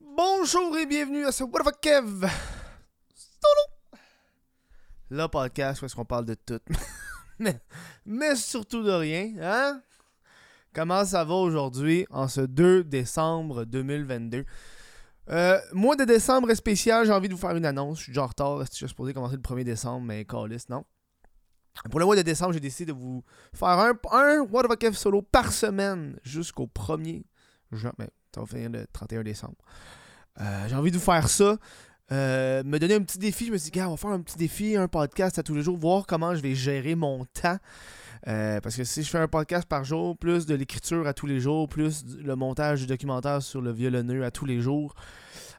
Bonjour et bienvenue à ce What the Kev? Solo Le podcast où est-ce qu'on parle de tout. mais, surtout de rien, hein? Comment ça va aujourd'hui en ce 2 décembre 2022 euh, mois de décembre spécial, j'ai envie de vous faire une annonce. Je suis déjà en retard, je suis supposé commencer le 1er décembre, mais calice, non. Pour le mois de décembre, j'ai décidé de vous faire un, un What the fuck solo par semaine jusqu'au 1er juin. Ça va finir le 31 décembre. Euh, j'ai envie de vous faire ça. Euh, me donner un petit défi. Je me suis dit, gars, on va faire un petit défi, un podcast à tous les jours, voir comment je vais gérer mon temps. Euh, parce que si je fais un podcast par jour, plus de l'écriture à tous les jours, plus le montage du documentaire sur le violonneux à tous les jours,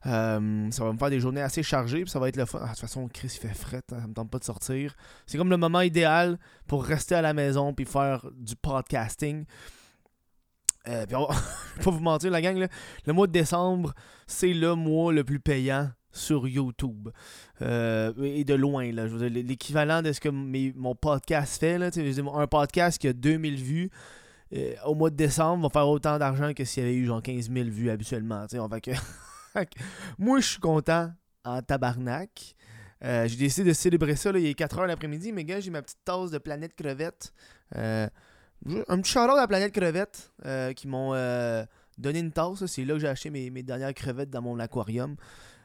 ça va me faire des journées assez chargées. Puis ça va être le fun. Ah, de toute façon, Chris, il fait fret, hein, ça me tente pas de sortir. C'est comme le moment idéal pour rester à la maison puis faire du podcasting. Euh, puis on va pas vous mentir, la gang, le mois de décembre, c'est le mois le plus payant sur YouTube. Euh, et de loin, là. L'équivalent de ce que mon podcast fait, là, un podcast qui a 2000 vues. Euh, au mois de décembre va faire autant d'argent que s'il y avait eu genre 15 000 vues habituellement. On va que... Moi, je suis content en tabarnak. j'ai décidé de célébrer ça. Là, il est 4h l'après-midi. Mais gars, j'ai ma petite tasse de planète crevette. Un petit shout à la planète crevette euh, qui m'ont euh, donné une tasse. C'est là que j'ai acheté mes, dernières crevettes dans mon aquarium.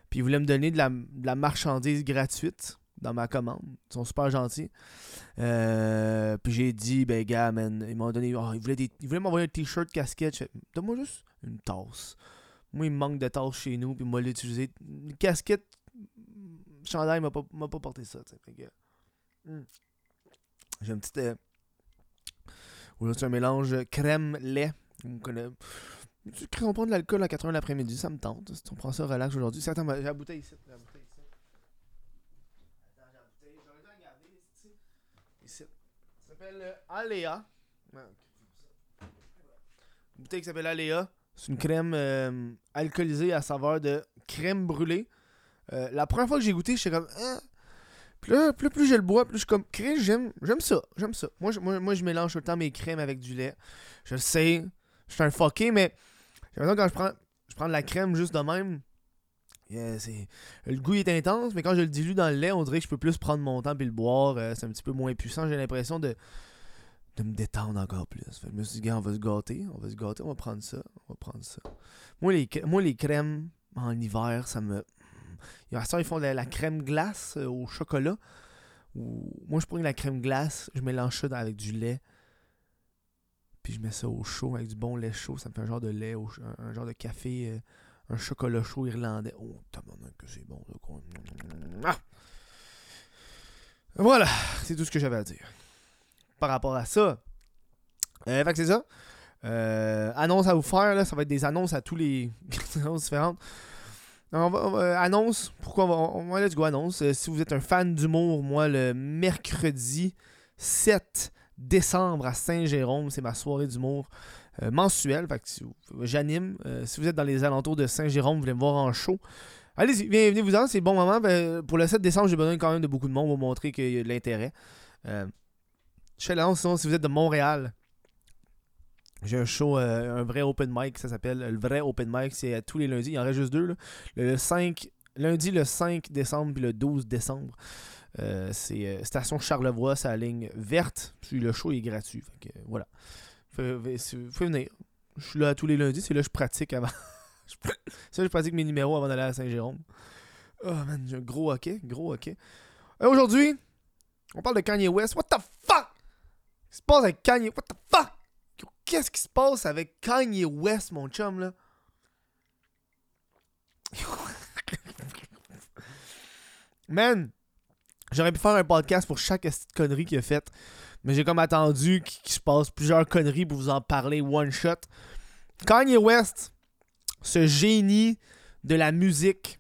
Puis ils voulaient me donner de la, marchandise gratuite dans ma commande. Ils sont super gentils. Euh, puis j'ai dit, ben gars, man, ils m'ont donné. Oh, ils voulaient, m'envoyer un t-shirt, casquette. Donne-moi juste une tasse. Moi, il me manque de tasses chez nous, puis moi l'utiliser. Une casquette, chandail m'a pas, pas porté ça. Hmm. J'ai un petit. Aujourd'hui, c'est un mélange crème-lait. On connaît. On prend de l'alcool à 4h l'après-midi, ça me tente. Si on prend ça relax aujourd'hui. Attends, j'ai la bouteille ici. Attends, j'ai la bouteille. J'aurais dû regarder ici. Ici. Ça s'appelle euh, Aléa. Une bouteille qui s'appelle Aléa. C'est une crème euh, alcoolisée à saveur de crème brûlée. Euh, la première fois que j'ai goûté, j'étais comme. Hein? Plus, plus je le bois, plus je suis comme, crème, j'aime, j'aime ça, j'aime ça. Moi je, moi, moi, je mélange tout le temps mes crèmes avec du lait. Je le sais, je suis un fucké, mais l'impression quand je prends, je prends de la crème juste de même, c'est, le goût est intense, mais quand je le dilue dans le lait, on dirait que je peux plus prendre mon temps et le boire. Euh, c'est un petit peu moins puissant. J'ai l'impression de, de me détendre encore plus. Fait que je me suis dit, on va se gâter, on va se gâter, on va prendre ça, on va prendre ça. Moi, les, moi, les crèmes en hiver, ça me ça, ils font de la, crème glace euh, au chocolat. moi, je prends la crème glace, je mélange ça avec du lait. Puis je mets ça au chaud avec du bon lait chaud. Ça me fait un genre de lait, un, genre de café, euh, un chocolat chaud irlandais. Oh, que c'est bon. Ah! Voilà, c'est tout ce que j'avais à dire. Par rapport à ça. Euh, fait que c'est ça. annonce à vous faire, là, ça va être des annonces à tous les. annonces différentes. On annonce, pourquoi on va, let's go annonce. Euh, si vous êtes un fan d'humour, moi, le mercredi 7 décembre à Saint-Jérôme, c'est ma soirée d'humour euh, mensuelle. j'anime. Euh, si vous êtes dans les alentours de Saint-Jérôme, vous voulez me voir en show. Allez-y, venez vous en, c'est le bon moment. Ben, pour le 7 décembre, j'ai besoin quand même de beaucoup de monde pour montrer qu'il y a de l'intérêt. je fais l'annonce, sinon, si vous êtes de Montréal, j'ai un show, euh, un vrai open mic, ça s'appelle le vrai open mic, c'est tous les lundis, il y en reste juste deux. Le 5, lundi le 5 décembre puis le 12 décembre. Euh, c'est euh, Station Charlevoix, c'est la ligne verte, puis le show est gratuit. Fait que, voilà. Faut, venir. Je suis là tous les lundis, c'est là que je pratique avant. c'est là que je pratique mes numéros avant d'aller à Saint-Jérôme. Oh man, j'ai un gros hockey, gros hockey. Aujourd'hui, on parle de Kanye West. What the fuck? Qu'est-ce qui se passe avec Kanye? What the fuck? Qu'est-ce qui se passe avec Kanye West, mon chum, là? Man, j'aurais pu faire un podcast pour chaque connerie qu'il a faite, mais j'ai comme attendu qu'il se passe plusieurs conneries pour vous en parler one shot. Kanye West, ce génie de la musique,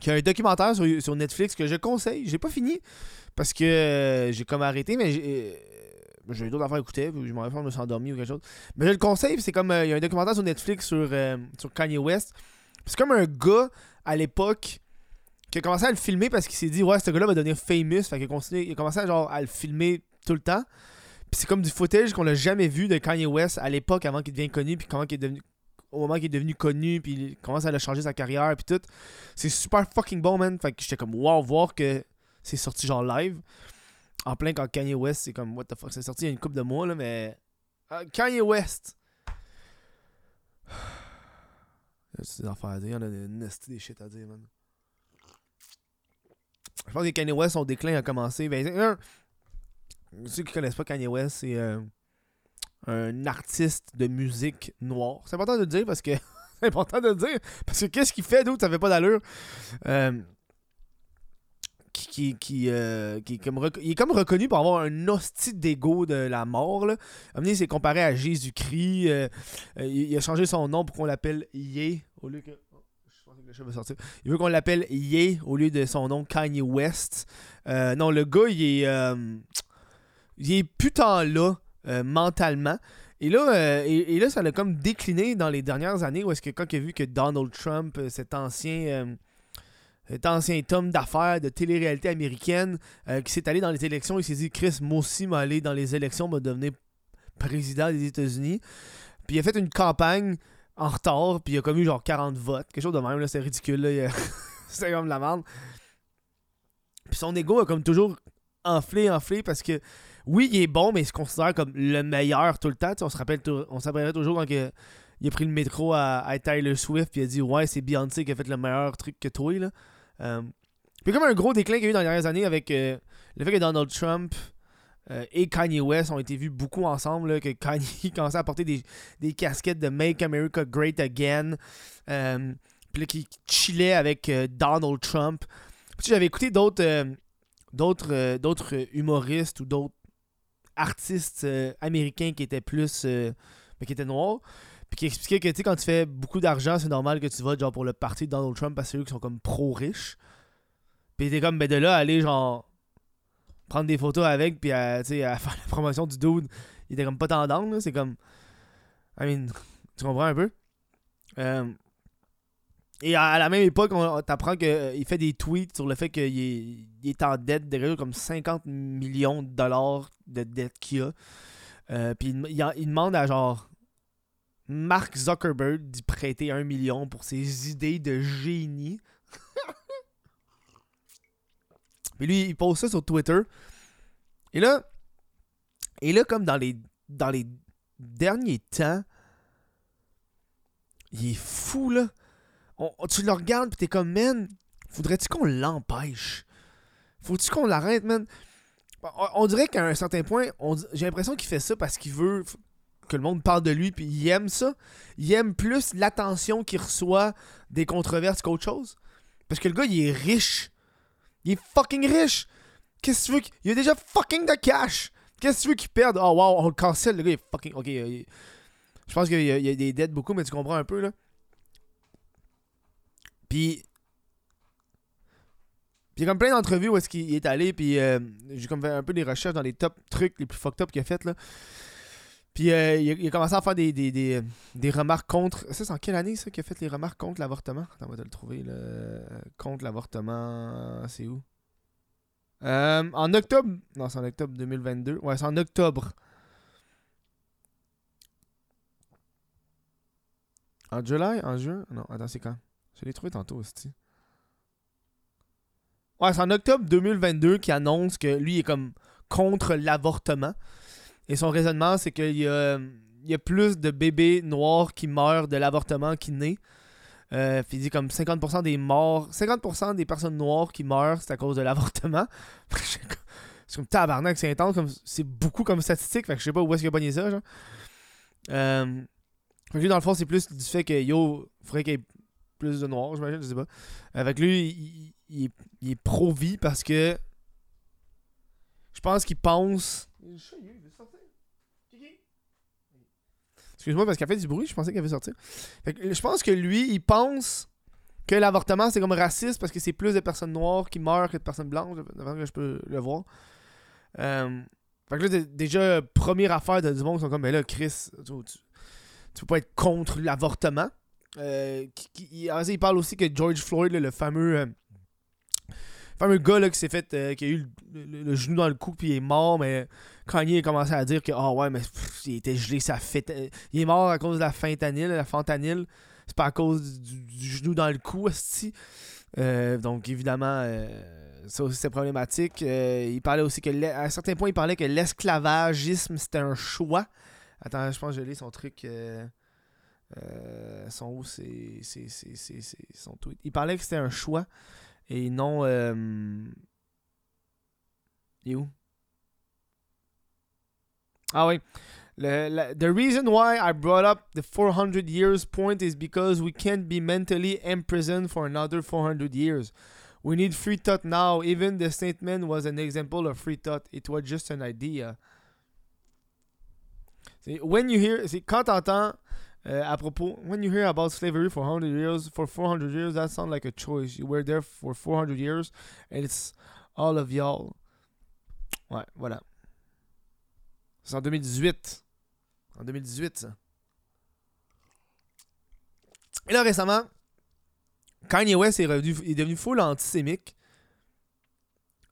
qui a un documentaire sur, Netflix que je conseille. J'ai pas fini parce que euh, j'ai comme arrêté, mais j'ai j'ai d'autres affaires à écouter, je m'en je me suis endormi ou quelque chose. Mais je le conseille, c'est comme, euh, il y a un documentaire sur Netflix sur, euh, Kanye West. C'est comme un gars, à l'époque, qui a commencé à le filmer parce qu'il s'est dit, ouais, ce gars-là va devenir famous. Fait qu'il il a commencé à, genre, à le filmer tout le temps. Puis c'est comme du footage qu'on n'a jamais vu de Kanye West à l'époque avant qu'il devienne connu, puis comment il est devenu au moment qu'il est devenu connu, puis il commence à changer sa carrière, puis tout. C'est super fucking bon, man. Fait que j'étais comme, wow, voir que c'est sorti genre live. En plein quand Kanye West, c'est comme, what the fuck, c'est sorti il y a une couple de mois, là, mais. Ah, Kanye West! A des affaires en a des, des shit à dire, man. Je pense que Kanye West, son déclin a commencé. Ben, ceux qui connaissent pas Kanye West, c'est euh, un artiste de musique noire. C'est important de le dire parce que. c'est important de le dire. Parce que qu'est-ce qu'il fait d'autre Ça fait pas d'allure. Euh, euh, qui est comme il est comme reconnu pour avoir un hostie d'ego de la mort. Là. il s'est comparé à Jésus-Christ. Euh, euh, il, a changé son nom pour qu'on l'appelle Yé au lieu que. Oh, je sortir. Il veut qu'on l'appelle Yé au lieu de son nom Kanye West. non, le gars, il est. putain là, mentalement. Et là, et, là, ça l'a comme décliné dans les dernières années où est-ce que quand il a vu que Donald Trump, cet ancien ancien tome d'affaires de télé-réalité américaine euh, qui s'est allé dans les élections. Il s'est dit Chris, moi aussi, m'aller dans les élections, me devenir président des États-Unis. Puis il a fait une campagne en retard, puis il a comme eu genre 40 votes. Quelque chose de même, là, c'est ridicule. Là. c'est comme de la merde. Puis son ego a comme toujours enflé, enflé, parce que oui, il est bon, mais il se considère comme le meilleur tout le temps. on se rappelle on s'appellerait toujours quand il a, pris le métro à, à Tyler Swift, puis il a dit Ouais, c'est Beyoncé qui a fait le meilleur truc que toi. Là. Euh, puis comme un gros déclin qu'il y a eu dans les dernières années avec euh, le fait que Donald Trump euh, et Kanye West ont été vus beaucoup ensemble, que Kanye commençait à porter des, casquettes de Make America Great Again, puis là qui chillait avec Donald Trump. J'avais écouté d'autres d'autres humoristes ou d'autres artistes américains qui étaient plus mais qui étaient noirs puis qui expliquait que, tu sais, quand tu fais beaucoup d'argent, c'est normal que tu votes, genre, pour le parti de Donald Trump parce que c'est eux qui sont comme pro-riches. Puis t'es comme, ben de là, aller, genre, prendre des photos avec, puis à, tu sais, à faire la promotion du dude, il était comme pas tendance, là. C'est comme. I mean, tu comprends un peu? Euh, et à, la même époque, on, t'apprend qu'il euh, fait des tweets sur le fait qu'il est, en dette de comme 50 millions de dollars de dette qu'il a. Euh, puis il, demande à genre Mark Zuckerberg d'y prêter un million pour ses idées de génie. Mais lui, il pose ça sur Twitter. Et là, et là comme dans les, derniers temps, il est fou, là. tu le regardes, pis t'es comme, man, faudrait-tu qu'on l'empêche? Faut-tu qu'on l'arrête, man? On dirait qu'à un certain point, j'ai l'impression qu'il fait ça parce qu'il veut que le monde parle de lui, puis il aime ça. Il aime plus l'attention qu'il reçoit des controverses qu'autre chose. Parce que le gars, il est riche. Il est fucking riche. Qu'est-ce que tu veux qu'il... a déjà fucking de cash. Qu'est-ce que tu veux qu'il perde? Oh wow, on le cancelle. Le gars, il est fucking... Ok, je pense qu'il y, a des dettes beaucoup, mais tu comprends un peu, là. Puis... Puis il y a comme plein d'entrevues où est-ce qu'il est allé, puis euh, j'ai comme fait un peu des recherches dans les top trucs les plus fucked up qu'il a fait, là. Puis euh, il, a, commencé à faire des, des, remarques contre. Ça, c'est en quelle année ça qu'il a fait les remarques contre l'avortement? Attends, on va te le trouver. Là. Contre l'avortement, c'est où? Euh, En octobre. Non, c'est en octobre 2022. Ouais, c'est en octobre. En juillet En juin? Non, attends, c'est quand? Je l'ai trouvé tantôt aussi. Ouais, c'est en octobre 2022 qu'il annonce que lui est comme contre l'avortement. Et son raisonnement, c'est qu'il y a, il y a plus de bébés noirs qui meurent de l'avortement qui naissent. Euh, il dit comme 50% des morts, 50% des personnes noires qui meurent, c'est à cause de l'avortement. c'est comme tabarnak, c'est intense, comme, c'est beaucoup comme statistique, fait que je sais pas où est-ce qu'il a pogné ça, genre. Euh, lui, dans le fond, c'est plus du fait que yo, faudrait qu'il y ait plus de noirs, j'imagine, je sais pas. Avec lui, il, il est pro-vie parce que je pense qu'il pense. Excuse-moi parce qu'elle fait du bruit, je pensais qu'elle avait sortir. je pense que lui, il pense que l'avortement c'est comme raciste parce que c'est plus de personnes noires qui meurent que de personnes blanches, avant que je peux le voir. Euh, fait que là, déjà, première affaire de du monde, sont comme, mais là, Chris, tu, tu, peux pas être contre l'avortement. Euh, il, parle aussi que George Floyd, le fameux euh, fameux gars là, qui s'est fait. euh, qui a eu le, genou dans le cou puis il est mort, mais Kanye a commencé à dire que, ah ouais, mais il était gelé, ça fait. euh, Il est mort à cause de la fentanyl, la fentanyl. C'est pas à cause du, genou dans le cou, esti. Euh, donc, évidemment, ça aussi, c'est problématique. Il parlait aussi que, à un certain point, il parlait que l'esclavagisme, c'était un choix. Attends, je pense que je lis son truc. Euh, son c'est- c'est- c'est son tweet. Il parlait que c'était un choix et non. Euh, il est où Ah oui. Le- the reason why I brought up the 400 years point is because we can't be mentally imprisoned for another 400 years. We need free thought now. Even the statement was an example of free thought. It was just an idea. When you hear, c'est quand t'entends euh, à propos, when you hear about slavery for 100 years, for 400 years, that sounds like a choice. You were there for 400 years, and it's all of y'all. Ouais, voilà. C'est en 2018. En 2018, ça. Et là, récemment, Kanye West est, devenu full antisémique.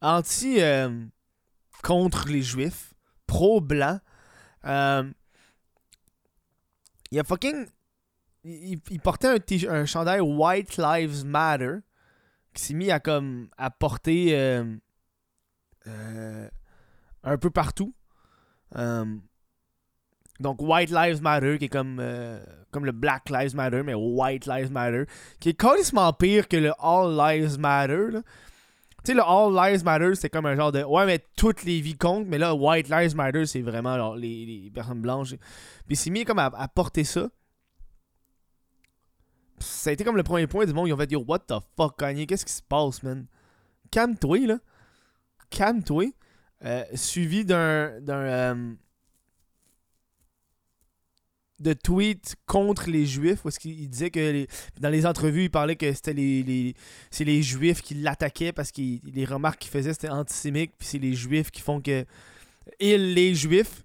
Anti euh, contre les juifs. Pro-blanc. Euh, il a fucking. Il, portait un, un chandail White Lives Matter. Qui s'est mis à comme. à porter. euh, euh, un peu partout. Euh, donc White Lives Matter, qui est comme, comme le Black Lives Matter, mais White Lives Matter, qui est carrément pire que le All Lives Matter. là. Tu sais, le All Lives Matter, c'est comme un genre de. Ouais, mais toutes les vies comptent, mais là, White Lives Matter, c'est vraiment les, personnes blanches. Puis il s'est mis comme à, à porter ça. Ça a été comme le premier point du monde. Ils ont fait Yo, what the fuck, Kanye, qu'est-ce qui se passe, man? Calme-toi, là. Calme-toi. Euh, suivi d'un. d'un euh, de tweets contre les juifs parce qu'il il disait que les- dans les entrevues il parlait que c'était les, les c'est les juifs qui l'attaquaient parce que les remarques qu'il faisait c'était antisémite puis c'est les juifs qui font que il les juifs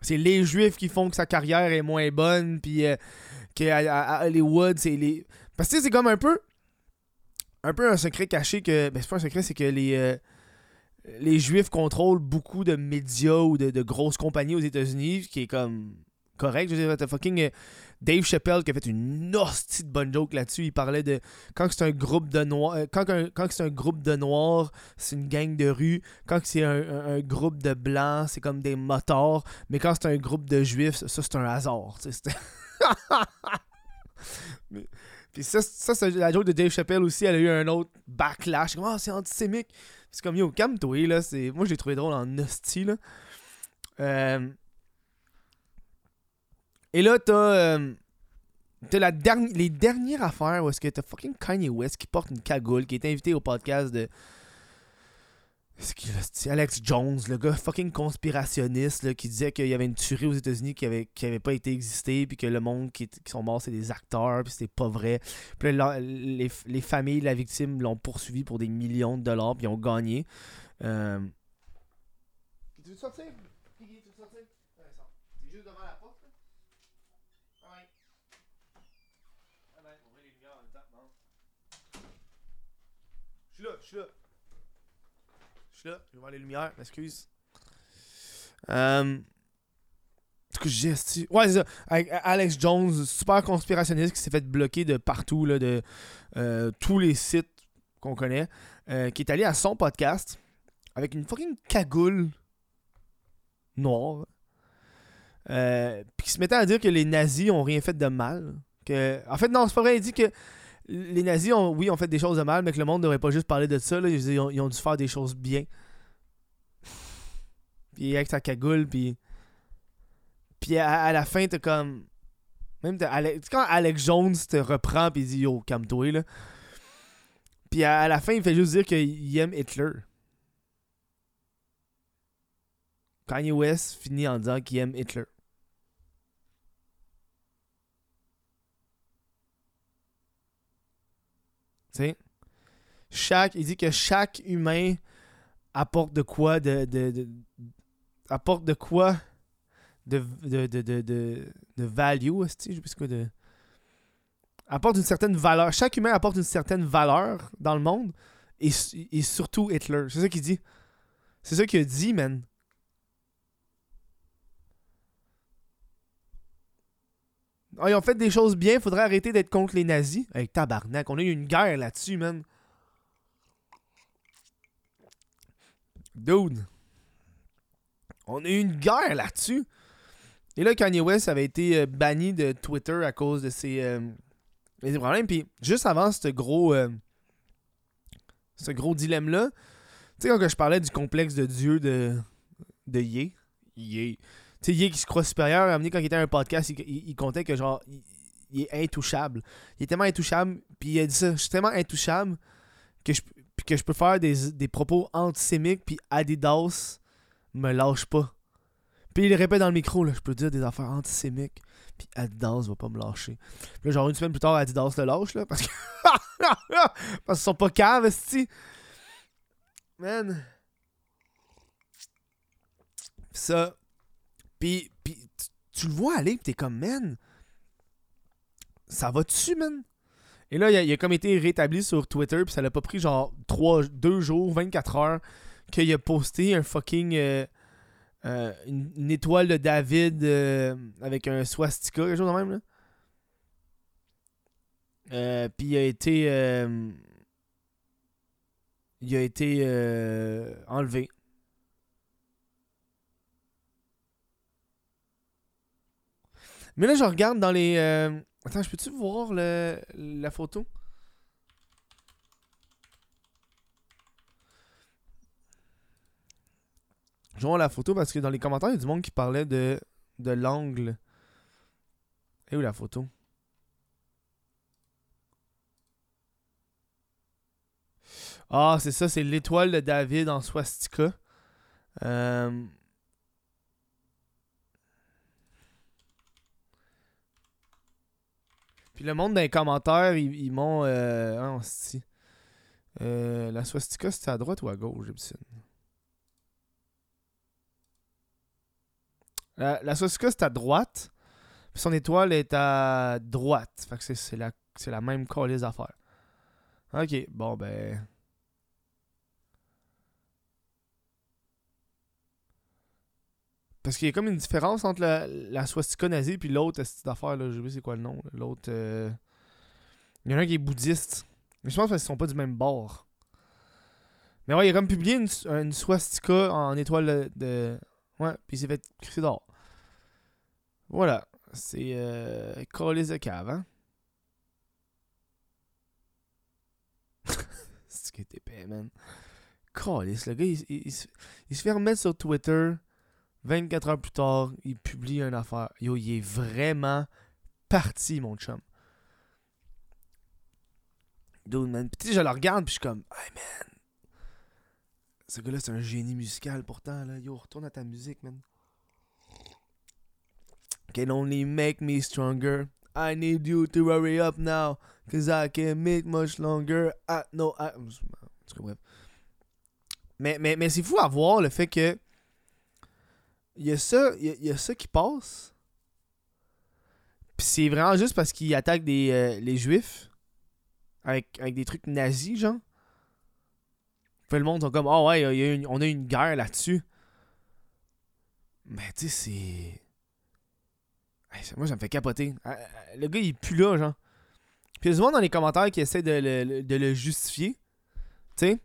c'est les juifs qui font que sa carrière est moins bonne puis euh, que Hollywood c'est les parce que c'est comme un peu un peu un secret caché que ben c'est pas un secret c'est que les euh, les juifs contrôlent beaucoup de médias ou de, de grosses compagnies aux États-Unis qui est comme correct. Je veux dire, fucking euh, Dave Chappelle qui a fait une hostie de bonne joke là-dessus. Il parlait de quand c'est un groupe de noirs, euh, quand, quand c'est un groupe de noirs, c'est une gang de rue. Quand c'est un, groupe de blancs, c'est comme des motards. Mais quand c'est un groupe de juifs, ça c'est un hasard. Puis ça, ça c'est la joke de Dave Chappelle aussi. Elle a eu un autre backlash. Comme, Ah, c'est antisémique. C'est comme, yo, calme-toi, là. Moi, je l'ai trouvé drôle en hostie, là. Euh, et là, t'as, euh, t'as la dernière, les dernières affaires où est-ce que t'as fucking Kanye West qui porte une cagoule, qui est invité au podcast de. Alex Jones, le gars fucking conspirationniste là, qui disait qu'il y avait une tuerie aux États-Unis qui avait, qui avait pas été existée, puis que le monde qui, qui sont morts c'est des acteurs, puis c'était pas vrai. Puis là, les, les familles de la victime l'ont poursuivi pour des millions de dollars, puis ils ont gagné. Juste devant la porte, là? Ah ouais. Ah ouais, on met les lumières en même temps, bon. Je suis là, je suis là. Je suis là, je vais voir les lumières, m'excuse. Euh... Que j'ai esti- Ouais, c'est ça. Avec Alex Jones, super conspirationniste qui s'est fait bloquer de partout, là, de euh, tous les sites qu'on connaît, euh, qui est allé à son podcast avec une fucking cagoule noire. Euh, puis qui se mettait à dire que les nazis ont rien fait de mal. Que... En fait, non, c'est pas vrai. Il dit que les nazis, ont, oui, ont fait des choses de mal, mais que le monde ne devrait pas juste parler de ça. Là. Ils, ont, ont dû faire des choses bien. Puis avec sa cagoule, puis. Puis à, la fin, t'as comme. Même Alex- quand Alex Jones te reprend, puis il dit Yo, calme-toi, là. Puis à, à la fin, il fait juste dire qu'il aime Hitler. Kanye West finit en disant qu'il aime Hitler. Chaque, il dit que chaque humain apporte de quoi de, de, apporte de quoi de de de de, de, value, quoi de apporte une certaine valeur. Chaque humain apporte une certaine valeur dans le monde Et, et surtout Hitler. C'est ça qu'il dit. C'est ça qu'il a dit, man. Ah, ils ont fait des choses bien, faudrait arrêter d'être contre les nazis. Avec tabarnak, on a eu une guerre là-dessus, man. Dude. On a eu une guerre là-dessus. Et là, Kanye West avait été euh, banni de Twitter à cause de ses, euh, problèmes. Puis juste avant ce gros, euh, ce gros dilemme-là, tu sais, quand je parlais du complexe de Dieu de, de Ye, tu sais, qui se croit supérieur, à quand il était à un podcast, il, comptait que genre, il, est intouchable. Il est tellement intouchable, puis il a dit ça, je suis tellement intouchable que je, que je peux faire des, des propos antisémites, puis Adidas me lâche pas. Puis il répète dans le micro, là, je peux dire des affaires antisémiques. Puis Adidas va pas me lâcher. Puis là, genre une semaine plus tard, Adidas le lâche, là, parce que. parce qu'ils sont pas caves, esti. Man. Ça. Puis, puis tu, le vois aller, pis t'es comme, man. Ça va dessus, man? Et là, il a, comme été rétabli sur Twitter, puis ça l'a pas pris genre 3, 2 jours, 24 heures, qu'il a posté un fucking. Euh, euh, une, étoile de David euh, avec un swastika, quelque chose de même. Là. Puis il a été. il a été enlevé. Mais là, je regarde dans les. Attends, je peux-tu voir le, la photo? Je vois la photo parce que dans les commentaires, il y a du monde qui parlait de, de l'angle. Et où la photo? Ah, c'est ça, c'est l'étoile de David en swastika. Euh... Puis le monde dans les commentaires, ils, m'ont. Euh... Ah, euh, la swastika, c'était à droite ou à gauche, Gibson? La, la c'est à droite. Puis son étoile est à droite. Fait que c'est la, la même les affaires. Ok, bon ben. Parce qu'il y a comme une différence entre la, la swastika nazie puis l'autre cette affaire là, je sais c'est quoi le nom. L'autre. Euh, il y en a un qui est bouddhiste. Mais je pense qu'ils sont pas du même bord. Mais ouais, il a comme publié une, swastika en étoile de, Ouais, puis il s'est fait crisser d'or. Voilà. C'est euh, de cave, hein? C'est ce était épais, man. Callis, le gars, il, se fait remettre sur Twitter. 24 heures plus tard, il publie une affaire. Yo, il est vraiment parti, mon chum. Dude, man. Je le regarde, puis je suis comme, hey, man. Ce gars-là, c'est un génie musical pourtant. Là. Yo, retourne à ta musique, man. Can only make me stronger. I need you to hurry up now. Cause I can't make much longer. I, no, I... bref. Mais, mais, mais c'est fou à voir le fait que. Il y a ça, il y, a ça qui passe. Puis c'est vraiment juste parce qu'il attaque des, euh, les juifs. Avec, avec des trucs nazis, genre. Fait le monde sont comme, oh ouais, on a une guerre là-dessus. Mais tu sais, c'est. Moi, ça me fait capoter. Ah, ah, le gars, il pue là, genre. Puis il y a du dans les commentaires qui essaie de le, de le justifier. Tu sais?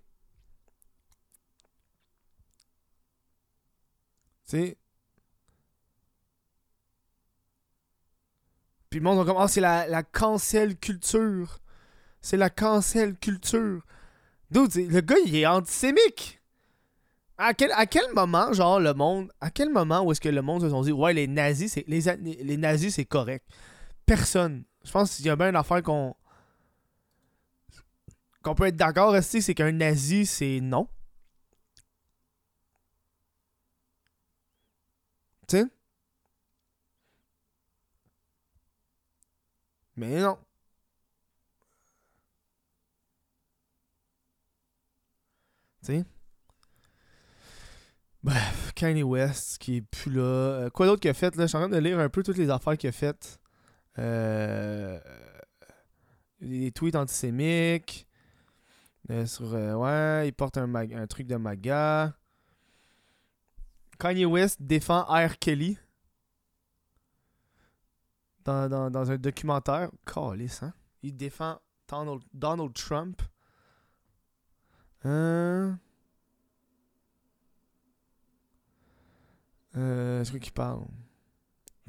Tu sais? Puis le monde comme, ah, c'est la, cancel culture. C'est la cancel culture. Dude, le gars, il est antisémique. À quel, moment, genre, le monde. À quel moment où est-ce que le monde se sont dit, ouais, les nazis, c'est les, les nazis, c'est correct. Personne. Je pense qu'il y a bien une affaire qu'on. qu'on peut être d'accord c'est qu'un nazi, c'est non? Tu sais? Mais non. Bref, Kanye West qui est plus là. Euh, quoi d'autre qu'il a fait là? Je suis en train de lire un peu toutes les affaires qu'il a faites. Euh, des tweets antisémiques. Euh, sur, euh, ouais, il porte un, un truc de MAGA. Kanye West défend R. Kelly. Dans, un documentaire. Calice, hein? Il défend Donald, Donald Trump. Euh... Euh, c'est quoi qui parle?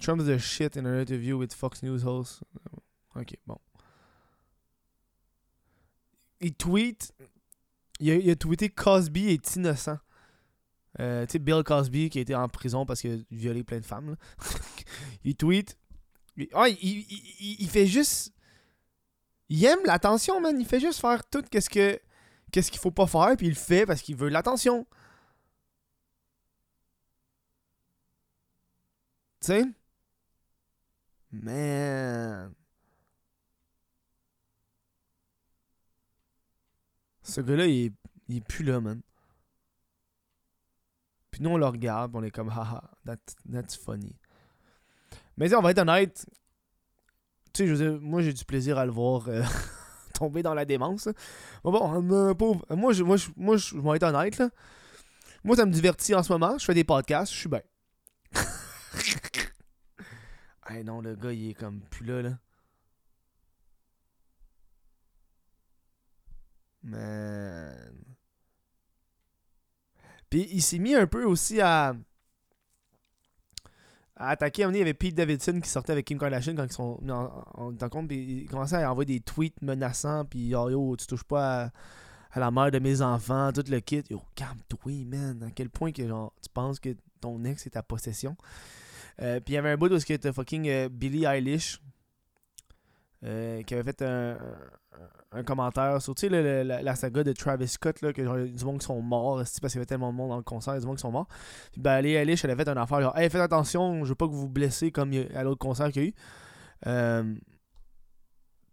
Trump's the shit in an interview with Fox News host. Ok, bon. Il tweet. Il a, tweeté Cosby est innocent. Euh, tu sais, Bill Cosby qui a été en prison parce qu'il a violé plein de femmes. il tweet. Ah, il, fait juste. Il aime l'attention, man. Il fait juste faire tout qu'est-ce que qu'est-ce qu'il faut pas faire, puis il le fait parce qu'il veut l'attention. Tu sais? Man. Ce gars-là, il est, il plus là, man. Puis nous, on le regarde, on est comme, haha, that, that's funny. Mais on va être honnête. Tu sais, je veux dire, moi, j'ai du plaisir à le voir euh, tomber dans la démence. là. Bon, euh, pauvre. Moi, je, moi, je, moi, je vais être honnête, là. Moi, ça me divertit en ce moment. Je fais des podcasts, je suis bien. hey, non, le gars, il est comme plus là, là. Man. Puis il s'est mis un peu aussi à, à attaquer. Il y avait Pete Davidson qui sortait avec Kim Kardashian quand ils sont mis en, en, compte. Puis il commençait à envoyer des tweets menaçants. Puis yo, yo, tu touches pas à, à la mère de mes enfants, tout le kit. Yo, calme-toi, man. À quel point que genre, tu penses que ton ex est ta possession? Euh, puis il y avait un bout où c'était fucking euh, Billie Eilish. Euh, qui avait fait un, un- un commentaire sur tu sais, la, saga de Travis Scott là, que genre, du monde qui sont morts parce qu'il y avait tellement de monde dans le concert du monde qui sont morts. Puis ben Billie Eilish elle a fait une affaire genre hey faites attention je veux pas que vous vous blessez comme à l'autre concert qu'il y a eu. Euh,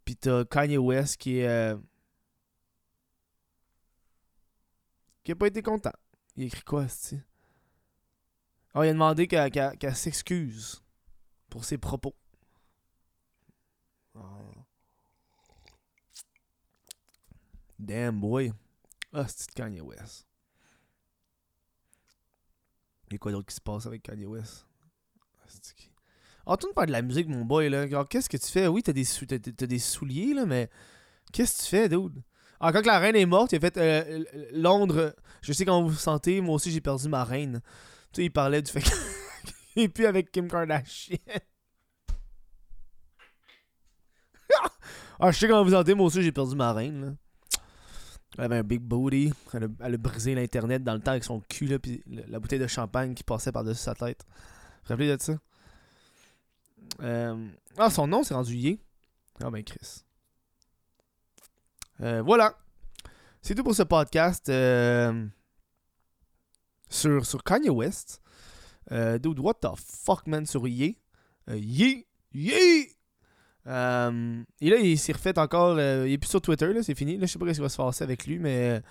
puis t'as Kanye West qui est euh, qui a pas été content. Il a écrit quoi esti? Ah, il a demandé qu'elle qu'elle s'excuse pour ses propos Damn boy. Ah, c'est Kanye West? Il y a quoi d'autre qui se passe avec Kanye West? Ah, de faire de la musique, mon boy, là. Qu'est-ce que tu fais? Oui, t'as des, t'as des souliers, là, mais qu'est-ce que tu fais, dude? Ah, quand la reine est morte, il a fait euh, euh, Londres. Je sais comment vous vous sentez, moi aussi j'ai perdu ma reine. Tu sais, il parlait du fait qu'il est plus avec Kim Kardashian. Ah, je sais comment vous sentez, moi aussi j'ai perdu ma reine, là. Elle avait un big booty. Elle a, brisé l'internet dans le temps avec son cul, là, puis la bouteille de champagne qui passait par-dessus sa tête. Vous vous rappelez de ça? Euh, Ah, son nom, c'est rendu Yé. Ah ben, Chris. Euh, voilà. C'est tout pour ce podcast euh, sur, sur Kanye West. Euh, dude, what the fuck, man, sur Yé. Yé! Yé! Euh, et là, il s'est refait encore. euh, il est plus sur Twitter, là, c'est fini. Là, je sais pas ce qui va se passer avec lui, mais,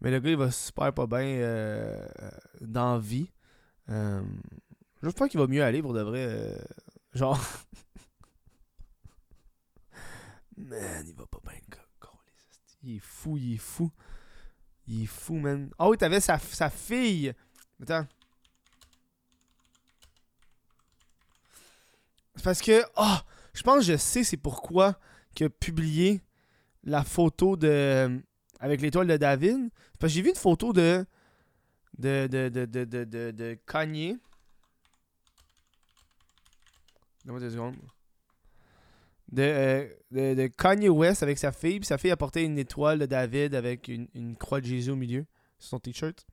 mais le gars, il va super pas bien euh, dans vie. Euh, J'espère qu'il va mieux aller pour de vrai. genre. man, il va pas bien, gars. Il est fou, il est fou. Il est fou, man. Ah oui, t'avais sa, sa fille. Attends. C'est parce que. Ah! Je pense que je sais c'est pourquoi a publié la photo de avec l'étoile de David. Que j'ai vu une photo de de de de de de, Kanye. Donne-moi deux secondes. De, euh, de, de Kanye West avec sa fille. Puis sa fille a porté une étoile de David avec une, croix de Jésus au milieu sur son t-shirt.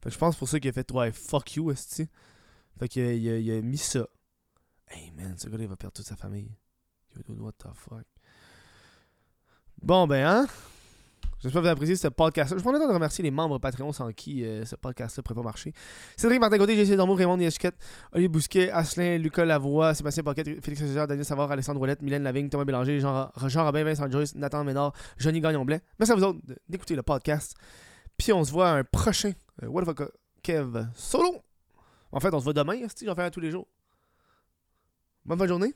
Que je pense pour ça qu'il a fait ouais, fuck you, esti. Fait il a mis ça. Hey man, ce gars-là, il va perdre toute sa famille. What the fuck? Bon, ben, hein? J'espère que vous avez apprécié ce podcast-là. Je prends le temps de remercier les membres Patreon sans qui euh, ce podcast-là ne pourrait pas marcher. Cédric Martin Côté, J.C. Dormeau, Raymond Niesquette, Olivier Bousquet, Asselin, Lucas Lavoie, Sébastien Pocket, Félix César, Daniel Savard, Alexandre Ouellette, Mylène Lavigne, Thomas Bélanger, Jean, Jean Robin, Vincent Joyce, Nathan Ménard, Johnny Gagnon-Blais. Merci à vous autres d'écouter le podcast. Puis on se voit à un prochain euh, What the fuck, Kev solo. En fait, on se voit demain, si j'en fais un tous les jours. Bonne fin de journée.